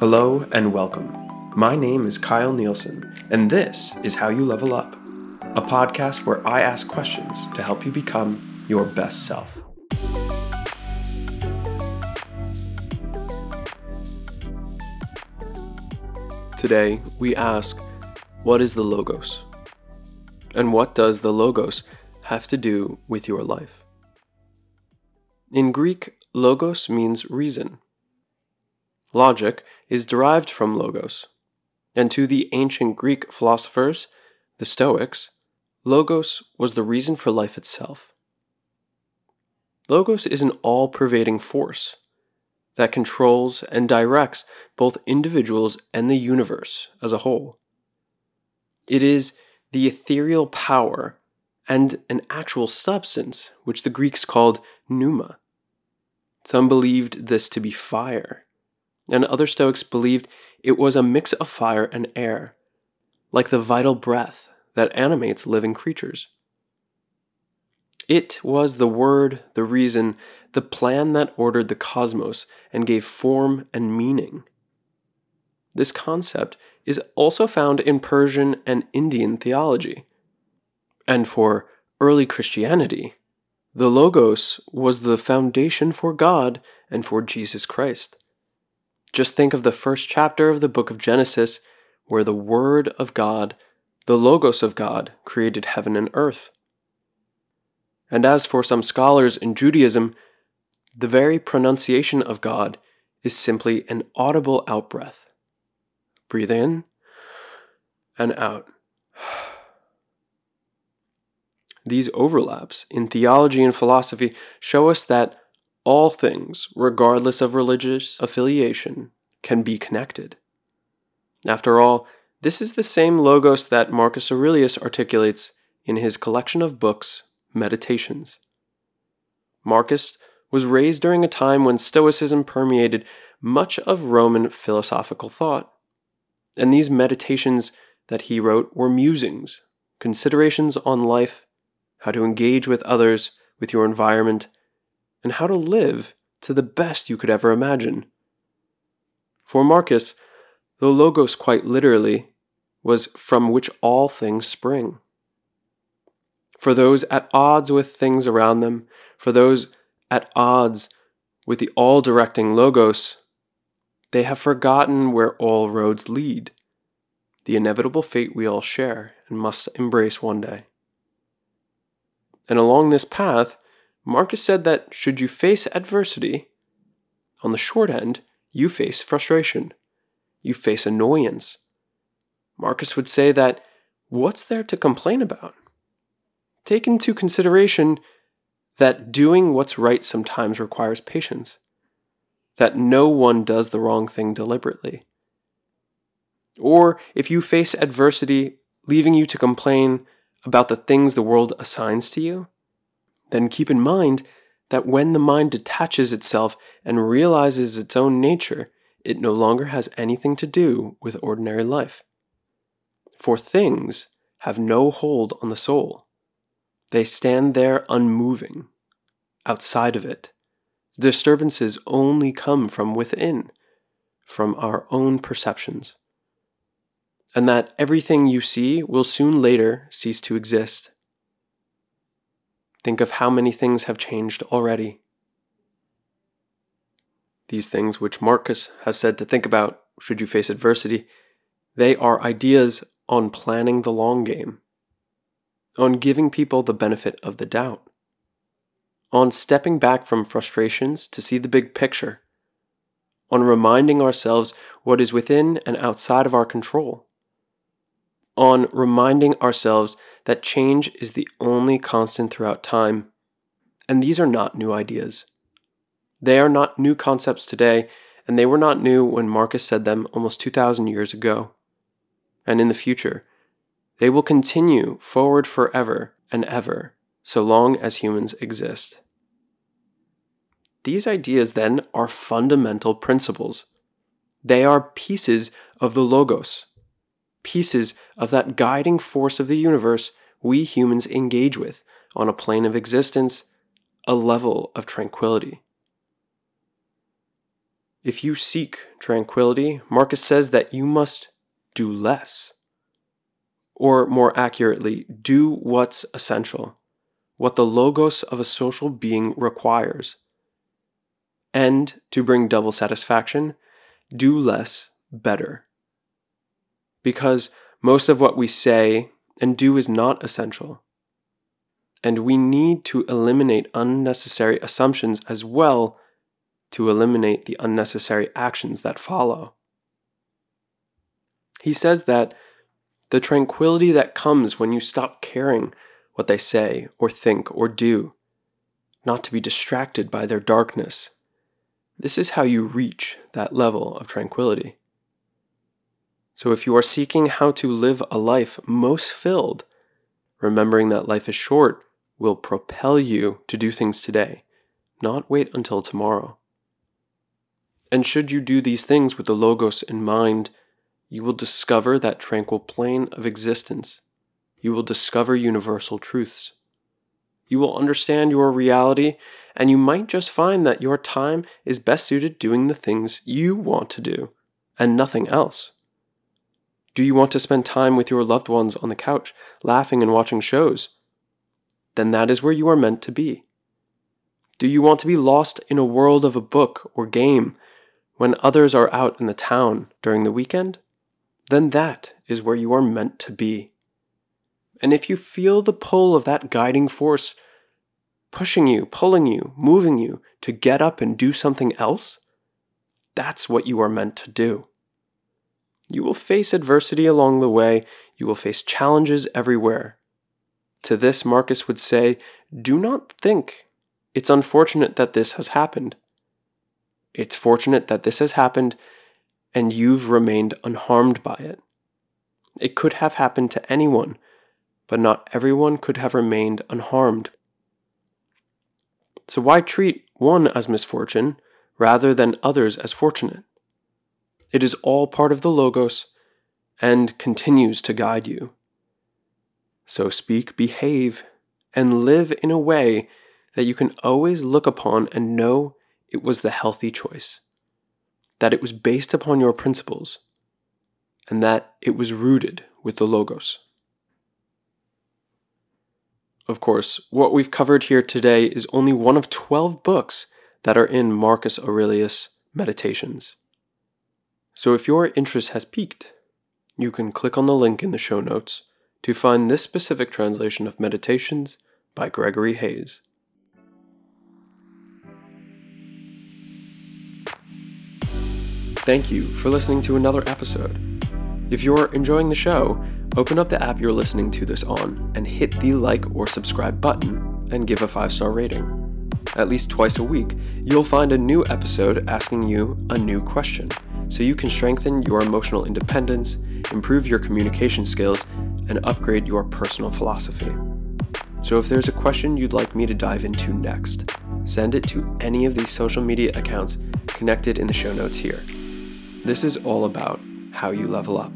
Hello and welcome. My name is Kyle Nielsen, and this is How You Level Up, a podcast where I ask questions to help you become your best self. Today, we ask What is the Logos? And what does the Logos have to do with your life? In Greek, Logos means reason. Logic is derived from logos, and to the ancient Greek philosophers, the Stoics, logos was the reason for life itself. Logos is an all pervading force that controls and directs both individuals and the universe as a whole. It is the ethereal power and an actual substance, which the Greeks called pneuma. Some believed this to be fire, and other Stoics believed it was a mix of fire and air, like the vital breath that animates living creatures. It was the word, the reason, the plan that ordered the cosmos and gave form and meaning. This concept is also found in Persian and Indian theology. And for early Christianity, the Logos was the foundation for God and for Jesus Christ. Just think of the first chapter of the book of Genesis, where the Word of God, the Logos of God, created heaven and earth. And as for some scholars in Judaism, the very pronunciation of God is simply an audible outbreath. Breathe in and out. These overlaps in theology and philosophy show us that all things, regardless of religious affiliation, can be connected. After all, this is the same logos that Marcus Aurelius articulates in his collection of books, Meditations. Marcus was raised during a time when Stoicism permeated much of Roman philosophical thought, and these meditations that he wrote were musings, considerations on life, how to engage with others, with your environment, and how to live to the best you could ever imagine. For Marcus, the Logos quite literally was from which all things spring. For those at odds with things around them, for those at odds with the all directing Logos, they have forgotten where all roads lead, the inevitable fate we all share and must embrace one day. And along this path, Marcus said that should you face adversity, on the short end, you face frustration, you face annoyance. Marcus would say that what's there to complain about? Take into consideration that doing what's right sometimes requires patience, that no one does the wrong thing deliberately. Or if you face adversity leaving you to complain about the things the world assigns to you, then keep in mind that when the mind detaches itself and realizes its own nature, it no longer has anything to do with ordinary life. For things have no hold on the soul. They stand there unmoving, outside of it. The disturbances only come from within, from our own perceptions. And that everything you see will soon later cease to exist Think of how many things have changed already. These things, which Marcus has said to think about should you face adversity, they are ideas on planning the long game, on giving people the benefit of the doubt, on stepping back from frustrations to see the big picture, on reminding ourselves what is within and outside of our control on reminding ourselves that change is the only constant throughout time. And these are not new ideas. They are not new concepts today, and they were not new when Marcus said them almost 2,000 years ago. And in the future, they will continue forward forever and ever, so long as humans exist. These ideas, then, are fundamental principles. They are pieces of the Logos, pieces of that guiding force of the universe we humans engage with on a plane of existence, a level of tranquility. If you seek tranquility, Marcus says that you must do less. Or more accurately, do what's essential, what the logos of a social being requires. And to bring double satisfaction, do less better. Because most of what we say and do is not essential. And we need to eliminate unnecessary assumptions as well to eliminate the unnecessary actions that follow. He says that the tranquility that comes when you stop caring what they say or think or do, not to be distracted by their darkness, this is how you reach that level of tranquility. So if you are seeking how to live a life most filled, remembering that life is short will propel you to do things today, not wait until tomorrow. And should you do these things with the Logos in mind, you will discover that tranquil plane of existence. You will discover universal truths. You will understand your reality, and you might just find that your time is best suited doing the things you want to do, and nothing else. Do you want to spend time with your loved ones on the couch, laughing and watching shows? Then that is where you are meant to be. Do you want to be lost in a world of a book or game when others are out in the town during the weekend? Then that is where you are meant to be. And if you feel the pull of that guiding force pushing you, pulling you, moving you to get up and do something else, that's what you are meant to do. You will face adversity along the way, you will face challenges everywhere. To this, Marcus would say, Do not think it's unfortunate that this has happened. It's fortunate that this has happened and you've remained unharmed by it. It could have happened to anyone, but not everyone could have remained unharmed. So why treat one as misfortune rather than others as fortunate? It is all part of the Logos and continues to guide you. So speak, behave, and live in a way that you can always look upon and know it was the healthy choice, that it was based upon your principles, and that it was rooted with the Logos. Of course, what we've covered here today is only one of 12 books that are in Marcus Aurelius' Meditations. So if your interest has piqued, you can click on the link in the show notes to find this specific translation of Meditations by Gregory Hays. Thank you for listening to another episode. If you're enjoying the show, open up the app you're listening to this on and hit the like or subscribe button and give a 5 star rating. At least twice a week, you'll find a new episode asking you a new question so you can strengthen your emotional independence, improve your communication skills, and upgrade your personal philosophy. So if there's a question you'd like me to dive into next, send it to any of these social media accounts connected in the show notes here. This is all about how you level up.